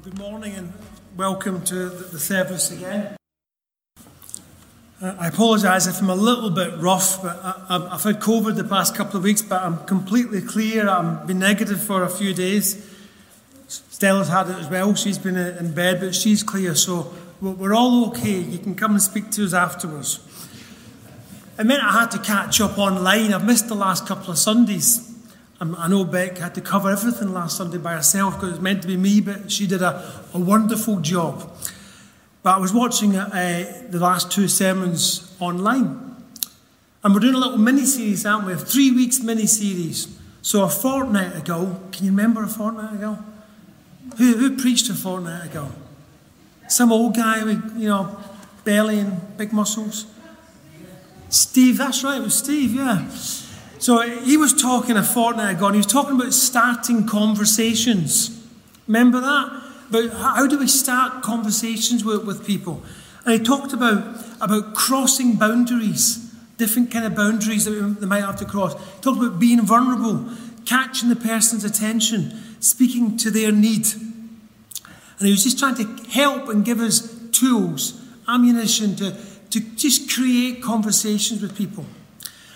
Well, good morning and welcome to the service again. Uh, I apologise if I'm a little bit rough, but I, have had COVID the past couple of weeks, but I'm completely clear. I've been negative for a few days. Stella's had it as well. She's been in bed, but she's clear, so we're all okay. You can come and speak to us afterwards. It meant I had to catch up online. I've missed the last couple of Sundays. I know Beck had to cover everything last Sunday by herself because it was meant to be me, but she did a, a wonderful job. But I was watching uh, the last two sermons online. And we're doing a little mini series, aren't we? A three weeks mini series. So a fortnight ago, can you remember a fortnight ago? Who, who preached a fortnight ago? Some old guy with, you know, belly and big muscles. Steve, that's right, it was Steve, yeah. So he was talking a fortnight ago, and he was talking about starting conversations. Remember that? But how do we start conversations with, with people? And he talked about, about crossing boundaries, different kind of boundaries that they might have to cross. He talked about being vulnerable, catching the person's attention, speaking to their need. And he was just trying to help and give us tools, ammunition to, to just create conversations with people.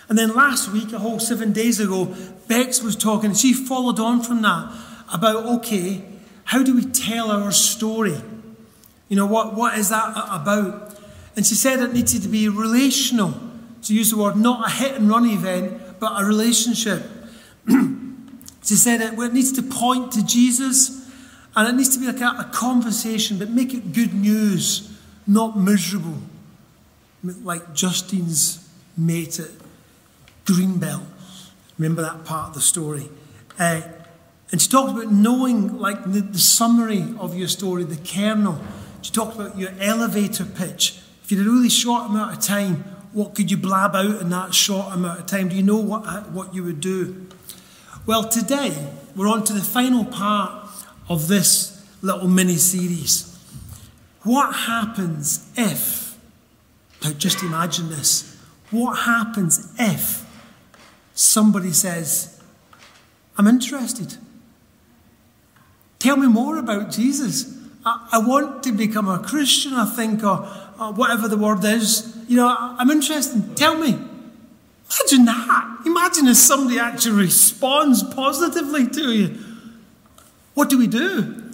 And then last week, a whole seven days ago, Bex was talking, and she followed on from that about okay, how do we tell our story? You know, what, what is that about? And she said it needed to be relational, to use the word, not a hit and run event, but a relationship. she said it, it needs to point to Jesus, and it needs to be like a, a conversation, but make it good news, not miserable, like Justine's mate at Greenbelt. Remember that part of the story? Uh, and she talked about knowing, like, the, the, summary of your story, the kernel. She talked about your elevator pitch. If you had a really short amount of time, what could you blab out in that short amount of time? Do you know what, what you would do? Well, today, we're on to the final part of this little mini series. What happens if, like, just imagine this, what happens if somebody says, I'm interested. Tell me more about Jesus. I, I want to become a Christian, I think, or, or, whatever the word is. You know, I'm interested. Tell me. Imagine that. Imagine if somebody actually responds positively to you. What do we do?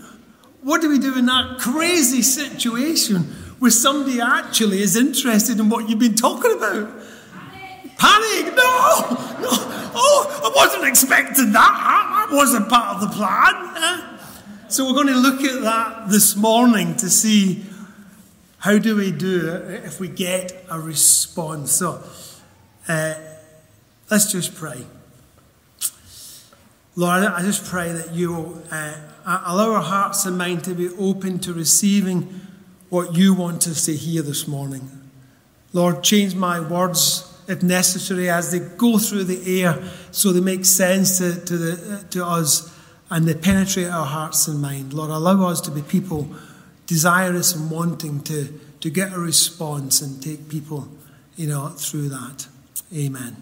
What do we do in that crazy situation where somebody actually is interested in what you've been talking about? Panic! No! No! Oh, I wasn't expecting that. That wasn't part of the plan. So we're going to look at that this morning to see how do we do it if we get a response. So uh, let's just pray. Lord, I just pray that you will uh, allow our hearts and mind to be open to receiving what you want us to hear this morning. Lord, change my words if necessary, as they go through the air so they make sense to, to, the, to us and they penetrate our hearts and mind. Lord, allow us to be people desirous and wanting to, to get a response and take people you know, through that. Amen.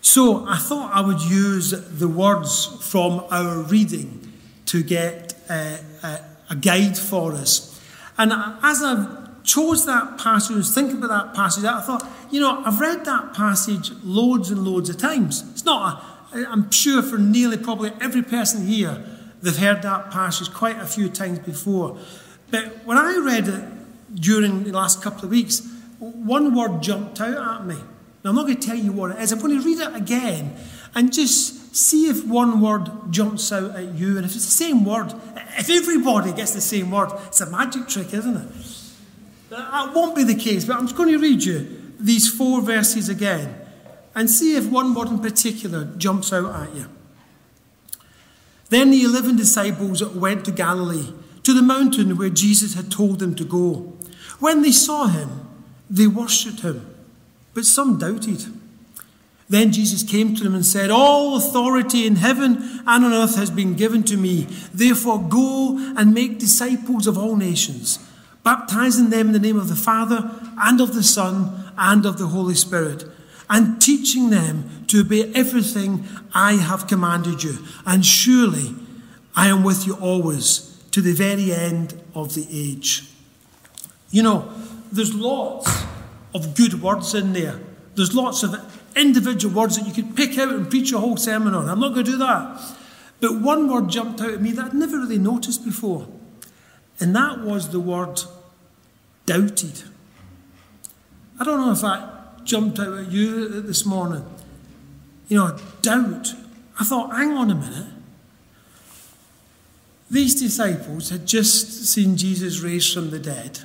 So I thought I would use the words from our reading to get a, a, a guide for us. And as I've chose that passage, was thinking about that passage, I thought, you know, I've read that passage loads and loads of times. It's not, a, I'm sure for nearly probably every person here, they've heard that passage quite a few times before. But when I read it during the last couple of weeks, one word jumped out at me. Now, I'm not going to tell you what it is. I'm going to read it again and just see if one word jumps out at you. And if it's the same word, if everybody gets the same word, it's a magic trick, isn't it? That won't be the case, but I'm just going to read you these four verses again and see if one word in particular jumps out at you. Then the eleven disciples went to Galilee, to the mountain where Jesus had told them to go. When they saw him, they worshipped him, but some doubted. Then Jesus came to them and said, All authority in heaven and on earth has been given to me. Therefore, go and make disciples of all nations baptizing them in the name of the Father and of the Son and of the Holy Spirit, and teaching them to obey everything I have commanded you. And surely I am with you always to the very end of the age. You know, there's lots of good words in there. There's lots of individual words that you could pick out and preach a whole sermon on. I'm not going to do that. But one word jumped out at me that I'd never really noticed before, and that was the word doubted. I don't know if that jumped out at you this morning. You know, doubt. I thought, hang on a minute. These disciples had just seen Jesus raised from the dead.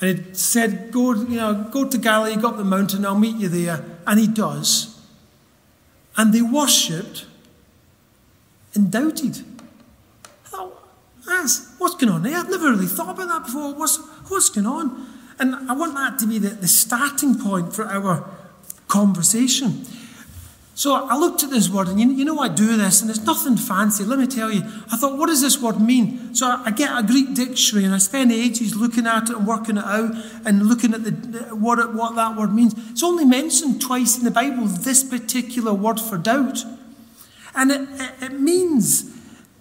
And he said, Go, you know, go to Galilee, go up the mountain, I'll meet you there. And he does. And they worshipped and doubted. Thought, what's going on? I've never really thought about that before. What's, what's going on? And I want that to be the, the starting point for our conversation. So I looked at this word, and you, you, know I do this, and it's nothing fancy. Let me tell you. I thought, what does this word mean? So I, I get a Greek dictionary, and I spend ages looking at it and working it out, and looking at the, what, it, what that word means. It's only mentioned twice in the Bible, this particular word for doubt. And it, it, it means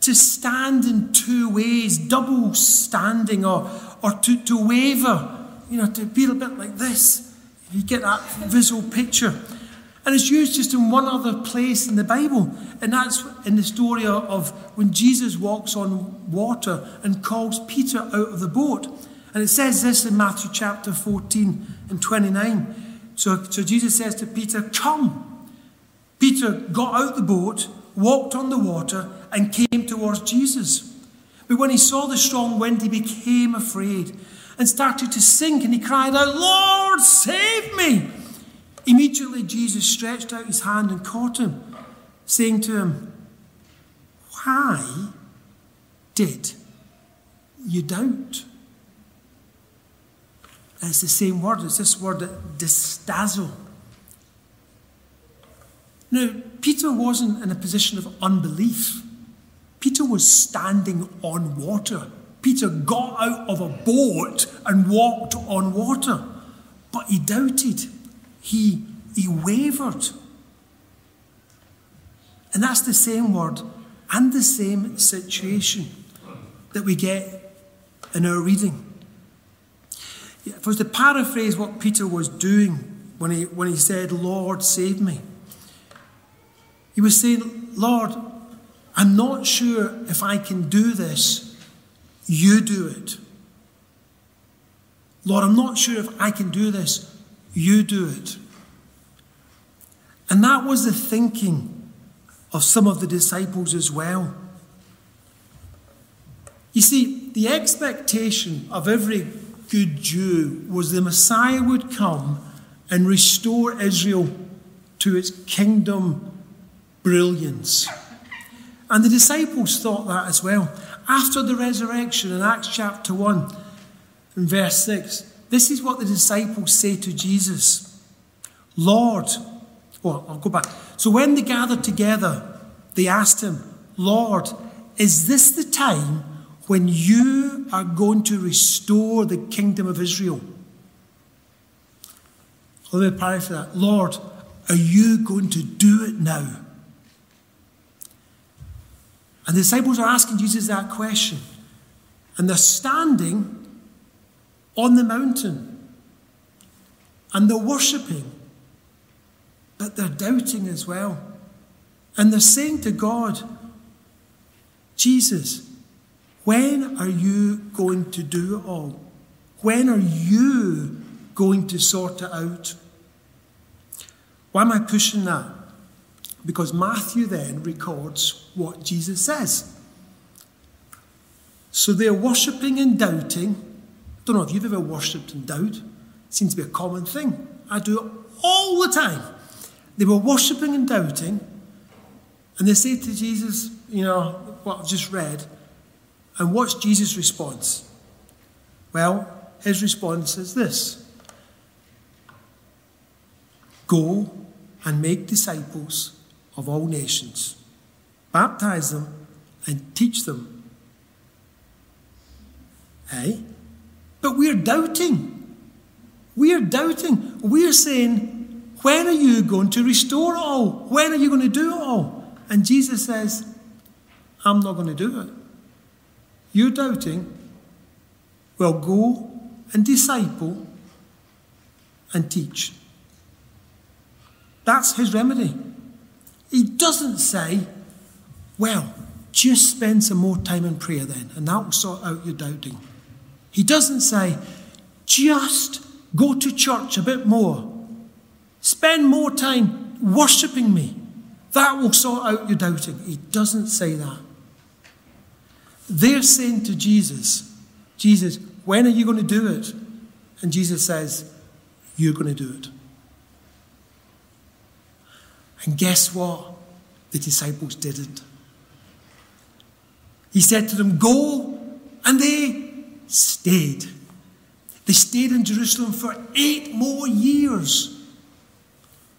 to stand in two ways, double standing, or, or to, to waver, you know, to be a bit like this. You get that visual picture. And it's used just in one other place in the Bible, and that's in the story of when Jesus walks on water and calls Peter out of the boat. And it says this in Matthew chapter 14 and 29. So, so Jesus says to Peter, Come. Peter got out the boat, walked on the water, and came towards Jesus. But when he saw the strong wind, he became afraid and started to sink, and he cried out, Lord, save me! Immediately, Jesus stretched out his hand and caught him, saying to him, Why did you doubt? And it's the same word, it's this word, distazo. Now, Peter wasn't in a position of unbelief. Peter was standing on water. Peter got out of a boat and walked on water, but he doubted he, he wavered. And that's the same word and the same situation that we get in our reading. If I was to paraphrase what Peter was doing when he, when he said, Lord, save me, he was saying, Lord, I'm not sure if I can do this. You do it. Lord, I'm not sure if I can do this. You do it. And that was the thinking of some of the disciples as well. You see, the expectation of every good Jew was the Messiah would come and restore Israel to its kingdom brilliance. And the disciples thought that as well. After the resurrection in Acts chapter 1 and verse 6, this is what the disciples say to Jesus Lord, well, I'll go back. So when they gathered together, they asked him, Lord, is this the time when you are going to restore the kingdom of Israel? Let me paraphrase that. Lord, are you going to do it now? And the disciples are asking Jesus that question. And they're standing on the mountain. And they're worshipping, but they're doubting as well. And they're saying to God, Jesus, when are you going to do it all? When are you going to sort it out? Why am I pushing that? Because Matthew then records what Jesus says. So they're worshipping and doubting don't know if you've ever worshipped in doubt. It seems to be a common thing. I do it all the time. They were worshipping and doubting, and they say to Jesus, you know, what I've just read. And what's Jesus' response? Well, his response is this Go and make disciples of all nations, baptize them, and teach them. Eh? But we're doubting. We're doubting. We're saying, When are you going to restore it all? When are you going to do it all? And Jesus says, I'm not going to do it. You're doubting? Well, go and disciple and teach. That's his remedy. He doesn't say, well, just spend some more time in prayer then, and that will sort out your doubting. He doesn't say, just go to church a bit more. Spend more time worshipping me. That will sort out your doubting. He doesn't say that. They're saying to Jesus, Jesus, when are you going to do it? And Jesus says, You're going to do it. And guess what? The disciples didn't. He said to them, Go, and they stayed. They stayed in Jerusalem for eight more years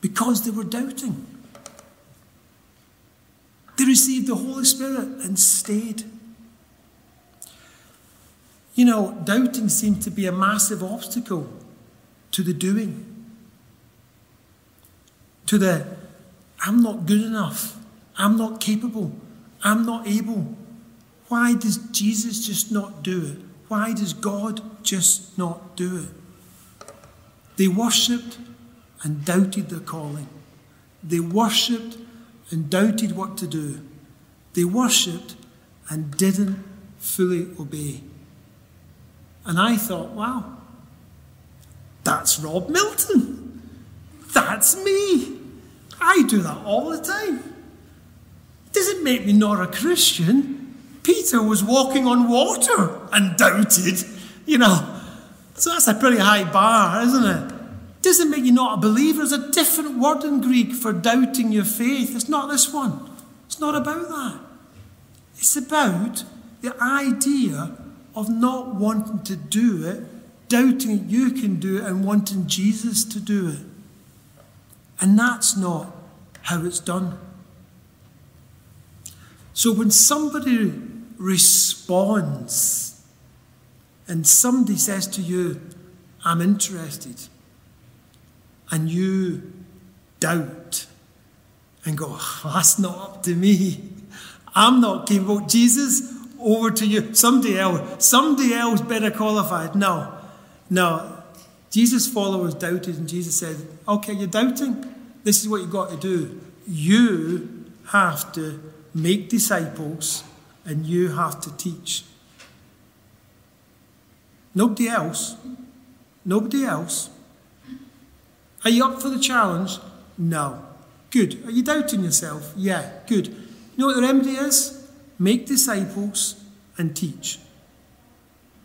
because they were doubting. They received the Holy Spirit and stayed. You know, doubting seemed to be a massive obstacle to the doing, to the I'm not good enough, I'm not capable, I'm not able. Why does Jesus just not do it? Why does God just not do it? They worshipped and doubted their calling. They worshipped and doubted what to do. They worshipped and didn't fully obey. And I thought, wow, that's Rob Milton. That's me. I do that all the time. Doesn't make me not a Christian. Peter was walking on water and doubted, you know. So that's a pretty high bar, isn't it? Doesn't make you not a believer. There's a different word in Greek for doubting your faith. It's not this one. It's not about that. It's about the idea of not wanting to do it, doubting you can do it, and wanting Jesus to do it. And that's not how it's done. So when somebody responds and somebody says to you, I'm interested, and you doubt and go, oh, that's not up to me. I'm not capable. Jesus, over to you. Somebody else. Somebody else better qualified. No. No. Jesus' followers doubted, and Jesus said, Okay, you're doubting? This is what you've got to do. You have to make disciples and you have to teach. Nobody else. Nobody else. Are you up for the challenge? No. Good. Are you doubting yourself? Yeah. Good. You know what the remedy is? Make disciples and teach.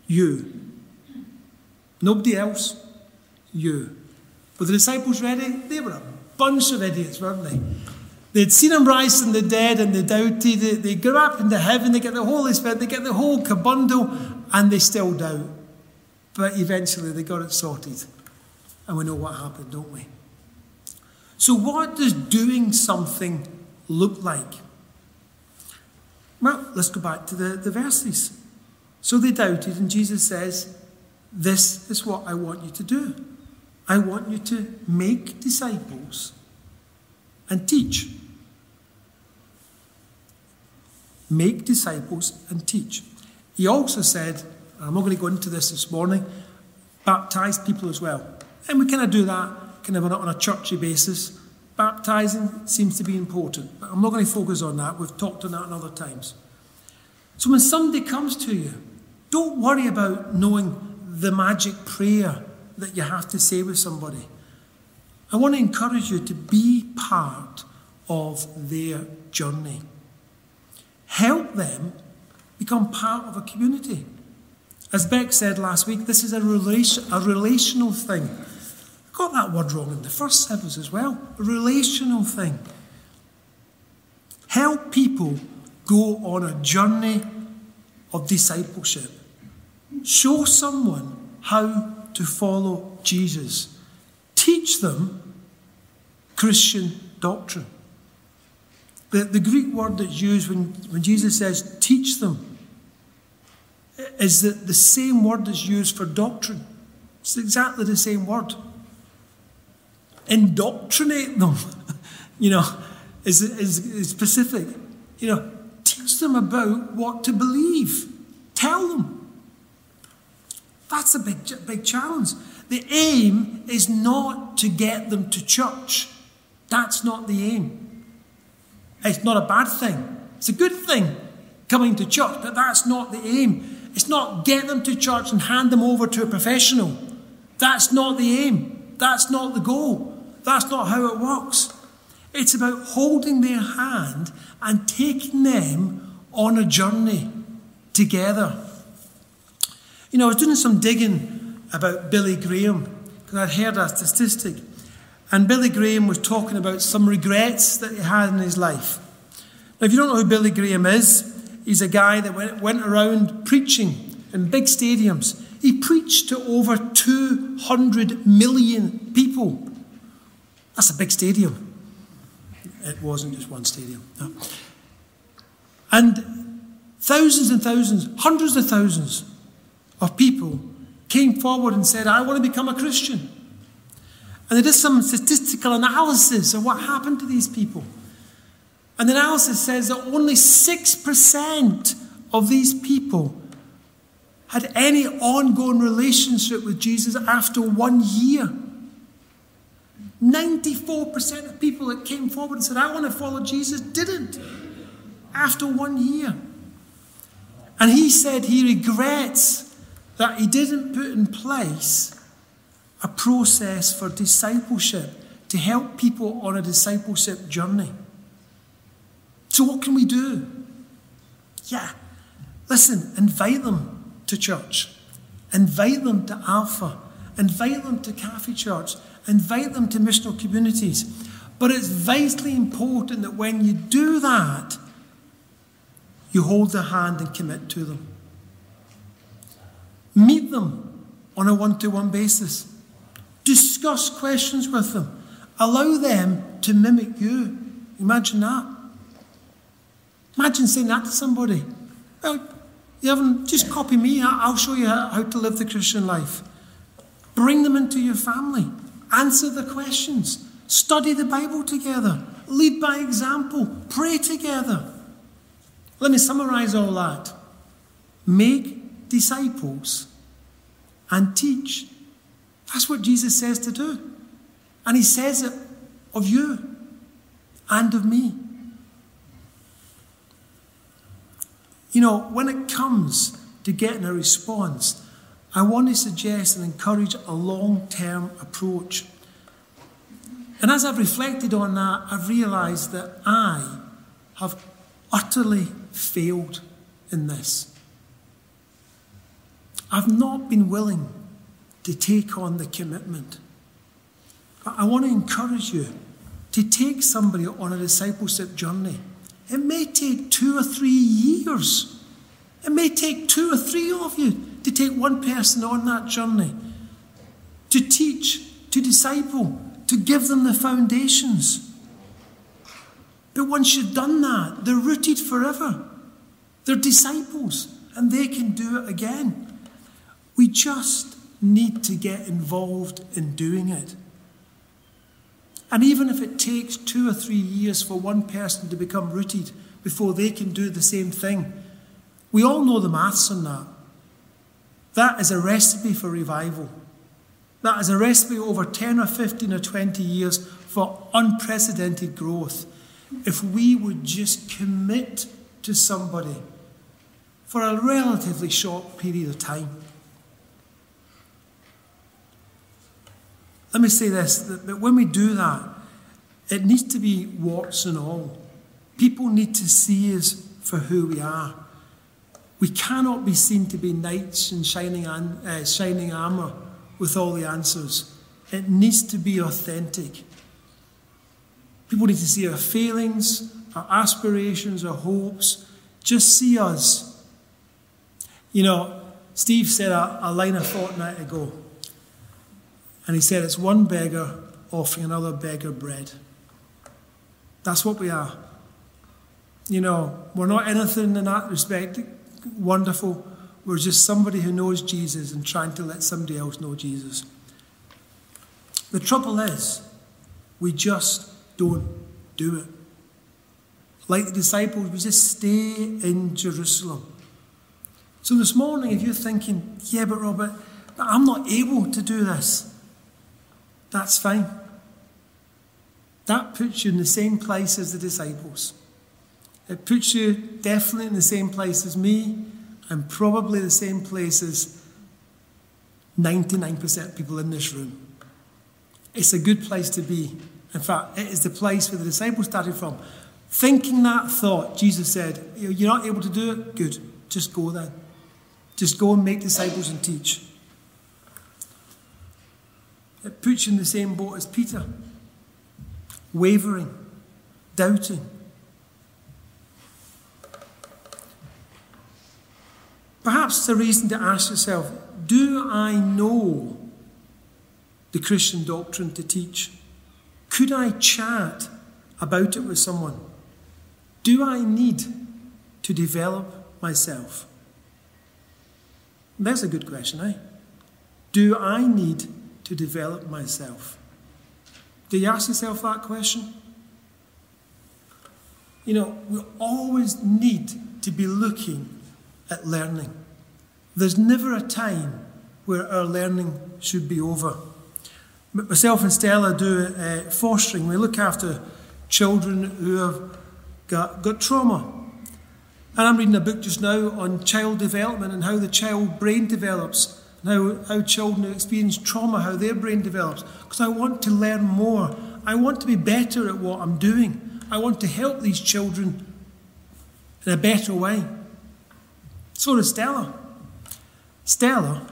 You. Nobody else. You. But the disciples ready? They were a bunch of idiots, weren't they? They'd seen him rise from the dead and they doubted. They, they go up into heaven, they get the Holy Spirit, they get the whole kabundle, and they still doubt. But eventually they got it sorted. And we know what happened, don't we? So, what does doing something look like? Well, let's go back to the, the verses. So they doubted, and Jesus says, This is what I want you to do. I want you to make disciples and teach. Make disciples and teach. He also said, I'm not going to go into this this morning, baptize people as well. And we kind of do that kind of on a, churchy basis. Baptizing seems to be important, but I'm not going to focus on that. We've talked on that in other times. So when somebody comes to you, don't worry about knowing the magic prayer that you have to say with somebody. I want to encourage you to be part of their journey. Help them become part of a community. As Beck said last week, this is a, relation, a relational thing. I got that word wrong in the first service as well. A relational thing. Help people go on a journey of discipleship. Show someone how to follow Jesus teach them Christian doctrine. The, the Greek word that's used when, when Jesus says teach them is the, the same word that's used for doctrine. It's exactly the same word. Indoctrinate them, you know, is, is, is specific. You know, teach them about what to believe. Tell them. That's a big, big challenge. The aim is not to get them to church. That's not the aim. It's not a bad thing. It's a good thing coming to church, but that's not the aim. It's not get them to church and hand them over to a professional. That's not the aim. That's not the goal. That's not how it works. It's about holding their hand and taking them on a journey together. You know, I was doing some digging about Billy Graham because I'd heard a statistic. And Billy Graham was talking about some regrets that he had in his life. Now, if you don't know who Billy Graham is, he's a guy that went, around preaching in big stadiums. He preached to over 200 million people. That's a big stadium. It wasn't just one stadium. No. And thousands and thousands, hundreds of thousands of people came forward and said, I want to become a Christian. And they did some statistical analysis of what happened to these people. And the analysis says that only 6% of these people had any ongoing relationship with Jesus after one year. 94% of people that came forward and said, I want to follow Jesus, didn't after one year. And he said he regrets that he didn't put in place a process for discipleship to help people on a discipleship journey. So, what can we do? Yeah, listen, invite them to church, invite them to Alpha, invite them to Cafe Church, invite them to missional communities. But it's vitally important that when you do that, you hold their hand and commit to them. Meet them on a one to one basis. Discuss questions with them. Allow them to mimic you. Imagine that. Imagine saying that to somebody. Well, you haven't, just copy me. I'll show you how to live the Christian life. Bring them into your family. Answer the questions. Study the Bible together. Lead by example. Pray together. Let me summarize all that. Make disciples and teach. That's what Jesus says to do. And he says it of you and of me. You know, when it comes to getting a response, I want to suggest and encourage a long term approach. And as I've reflected on that, I've realised that I have utterly failed in this. I've not been willing to take on the commitment. But I want to encourage you to take somebody on a discipleship journey. It may take two or three years. It may take two or three of you to take one person on that journey, to teach, to disciple, to give them the foundations. But once you've done that, they're rooted forever. They're disciples, and they can do it again. We just need to get involved in doing it. And even if it takes two or three years for one person to become rooted before they can do the same thing, we all know the maths on that. That is a recipe for revival. That is a recipe over 10 or 15 or 20 years for unprecedented growth if we would just commit to somebody for a relatively short period of time. Let me say this that when we do that, it needs to be warts and all. People need to see us for who we are. We cannot be seen to be knights in shining, uh, shining armour with all the answers. It needs to be authentic. People need to see our failings, our aspirations, our hopes. Just see us. You know, Steve said a, a line a fortnight ago, and he said, It's one beggar offering another beggar bread. That's what we are. You know, we're not anything in that respect wonderful. We're just somebody who knows Jesus and trying to let somebody else know Jesus. The trouble is, we just don't do it. like the disciples, we just stay in Jerusalem. So this morning, if you're thinking, yeah, but Robert, I'm not able to do this, that's fine. That puts you in the same place as the disciples. It puts you definitely in the same place as me, and probably the same place as 99% of people in this room. It's a good place to be. In fact, it is the place where the disciples started from. Thinking that thought, Jesus said, You're not able to do it? Good. Just go then. Just go and make disciples and teach. It puts you in the same boat as Peter wavering, doubting. Perhaps it's a reason to ask yourself do I know the Christian doctrine to teach? Could I chat about it with someone? Do I need to develop myself? That's a good question, eh? Do I need to develop myself? Do you ask yourself that question? You know, we always need to be looking at learning. There's never a time where our learning should be over. Myself and Stella do uh, fostering. We look after children who have got, got trauma. And I'm reading a book just now on child development and how the child brain develops, how, how children experience trauma, how their brain develops. Because I want to learn more. I want to be better at what I'm doing. I want to help these children in a better way. So does Stella. Stella,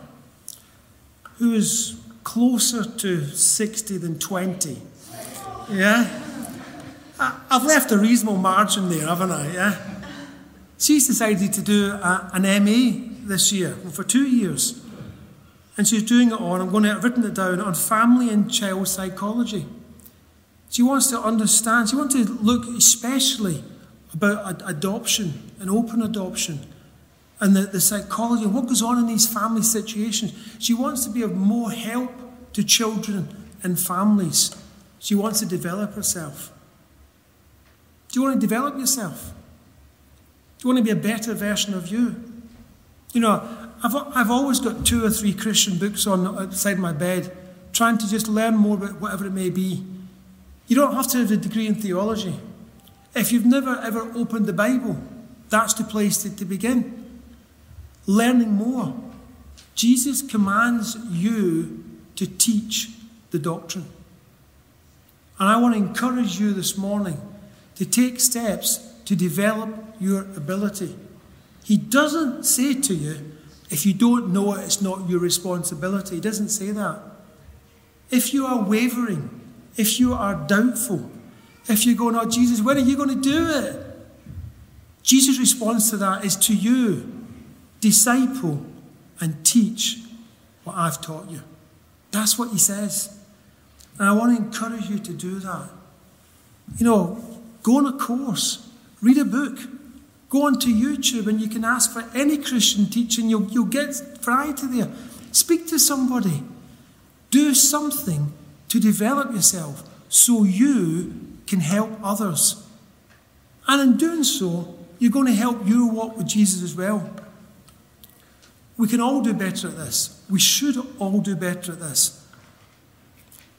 who is closer to 60 than 20, yeah? I've left a reasonable margin there, haven't I? Yeah? She's decided to do a, an MA this year for two years. And she's doing it on, I'm going to have written it down, on family and child psychology. She wants to understand, she wants to look especially about adoption and open adoption and the, the psychology and what goes on in these family situations. She wants to be of more help to children and families. She wants to develop herself. Do you want to develop yourself? Do you want to be a better version of you? You know, I've, I've always got two or three Christian books on uh, outside my bed, trying to just learn more about whatever it may be. You don't have to have a degree in theology. If you've never ever opened the Bible, that's the place to, to begin learning more. Jesus commands you to teach the doctrine. And I want to encourage you this morning to take steps to develop your ability. He doesn't say to you, if you don't know it, it's not your responsibility. He doesn't say that. If you are wavering, if you are doubtful, if you're going, oh, Jesus, when are you going to do it? Jesus' response to that is to you disciple, and teach what I've taught you. That's what he says. And I want to encourage you to do that. You know, go on a course, read a book, go onto YouTube and you can ask for any Christian teaching. You'll, you'll get variety there. Speak to somebody. Do something to develop yourself so you can help others. And in doing so, you're going to help your walk with Jesus as well. We can all do better at this. We should all do better at this.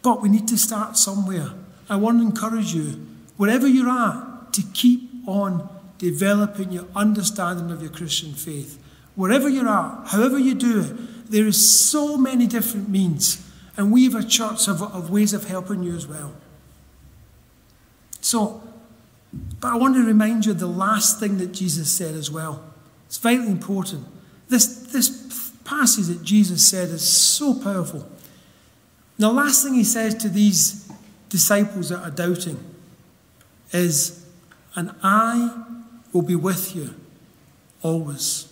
But we need to start somewhere. I want to encourage you, wherever you're at, to keep on developing your understanding of your Christian faith. Wherever you're at, however you do it, there is so many different means. And we have a church of, of ways of helping you as well. So, but I want to remind you the last thing that Jesus said as well. It's vitally important. This, this passage that Jesus said is so powerful. The last thing he says to these disciples that are doubting is, And I will be with you always.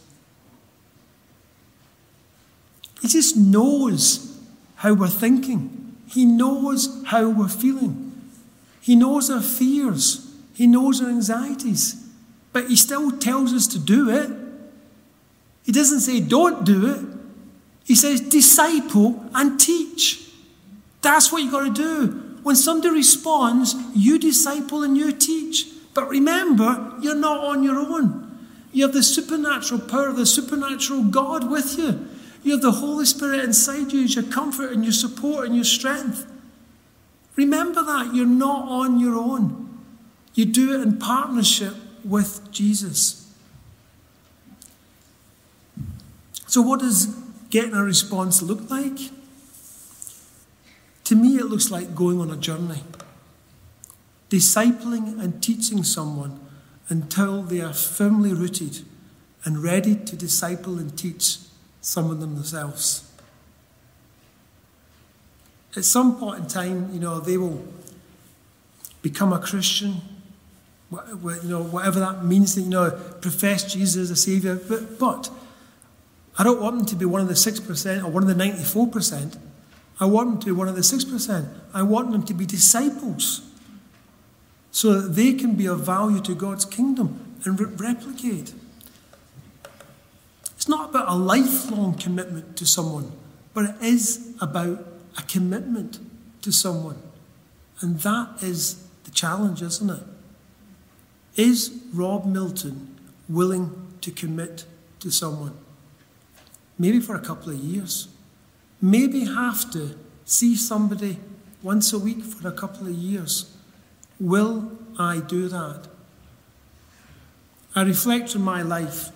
He just knows how we're thinking. He knows how we're feeling. He knows our fears. He knows our anxieties. But he still tells us to do it. He doesn't say, don't do it. He says, disciple and teach. That's what you've got to do. When somebody responds, you disciple and you teach. But remember, you're not on your own. You have the supernatural power of the supernatural God with you. You have the Holy Spirit inside you as your comfort and your support and your strength. Remember that. You're not on your own. You do it in partnership with Jesus. So, what does getting a response look like? To me, it looks like going on a journey, discipling and teaching someone until they are firmly rooted and ready to disciple and teach someone themselves. At some point in time, you know, they will become a Christian, you know, whatever that means, you know, profess Jesus as a Saviour. But, but I don't want them to be one of the 6% or one of the 94%. I want them to be one of the 6%. I want them to be disciples so that they can be of value to God's kingdom and re- replicate. It's not about a lifelong commitment to someone, but it is about a commitment to someone. And that is the challenge, isn't it? Is Rob Milton willing to commit to someone? Maybe for a couple of years. Maybe have to see somebody once a week for a couple of years. Will I do that? I reflect on my life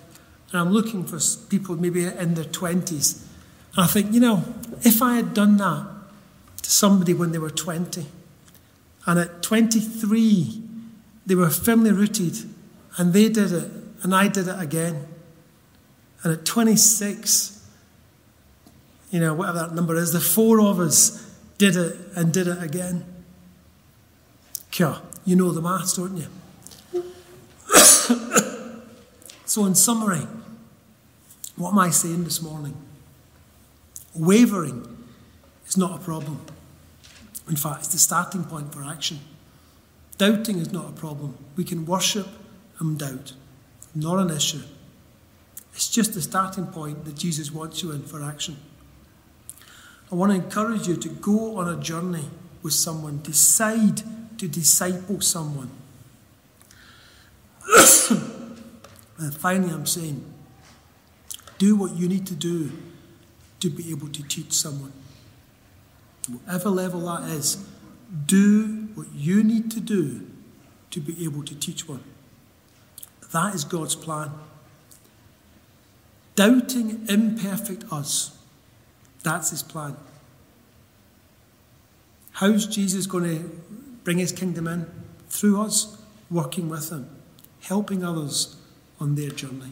and I'm looking for people maybe in their 20s. And I think, you know, if I had done that to somebody when they were 20, and at 23, they were firmly rooted, and they did it, and I did it again. And at 26, you know, whatever that number is, the four of us did it and did it again. Kya, you know the maths, don't you? so, in summary, what am I saying this morning? Wavering is not a problem. In fact, it's the starting point for action. Doubting is not a problem. We can worship and doubt, not an issue. It's just the starting point that Jesus wants you in for action. I want to encourage you to go on a journey with someone, decide to disciple someone. and finally, I'm saying, do what you need to do to be able to teach someone. Whatever level that is, do what you need to do to be able to teach one. That is God's plan. Doubting imperfect us, that's his plan. How's Jesus going to bring his kingdom in? Through us, working with him, helping others on their journey.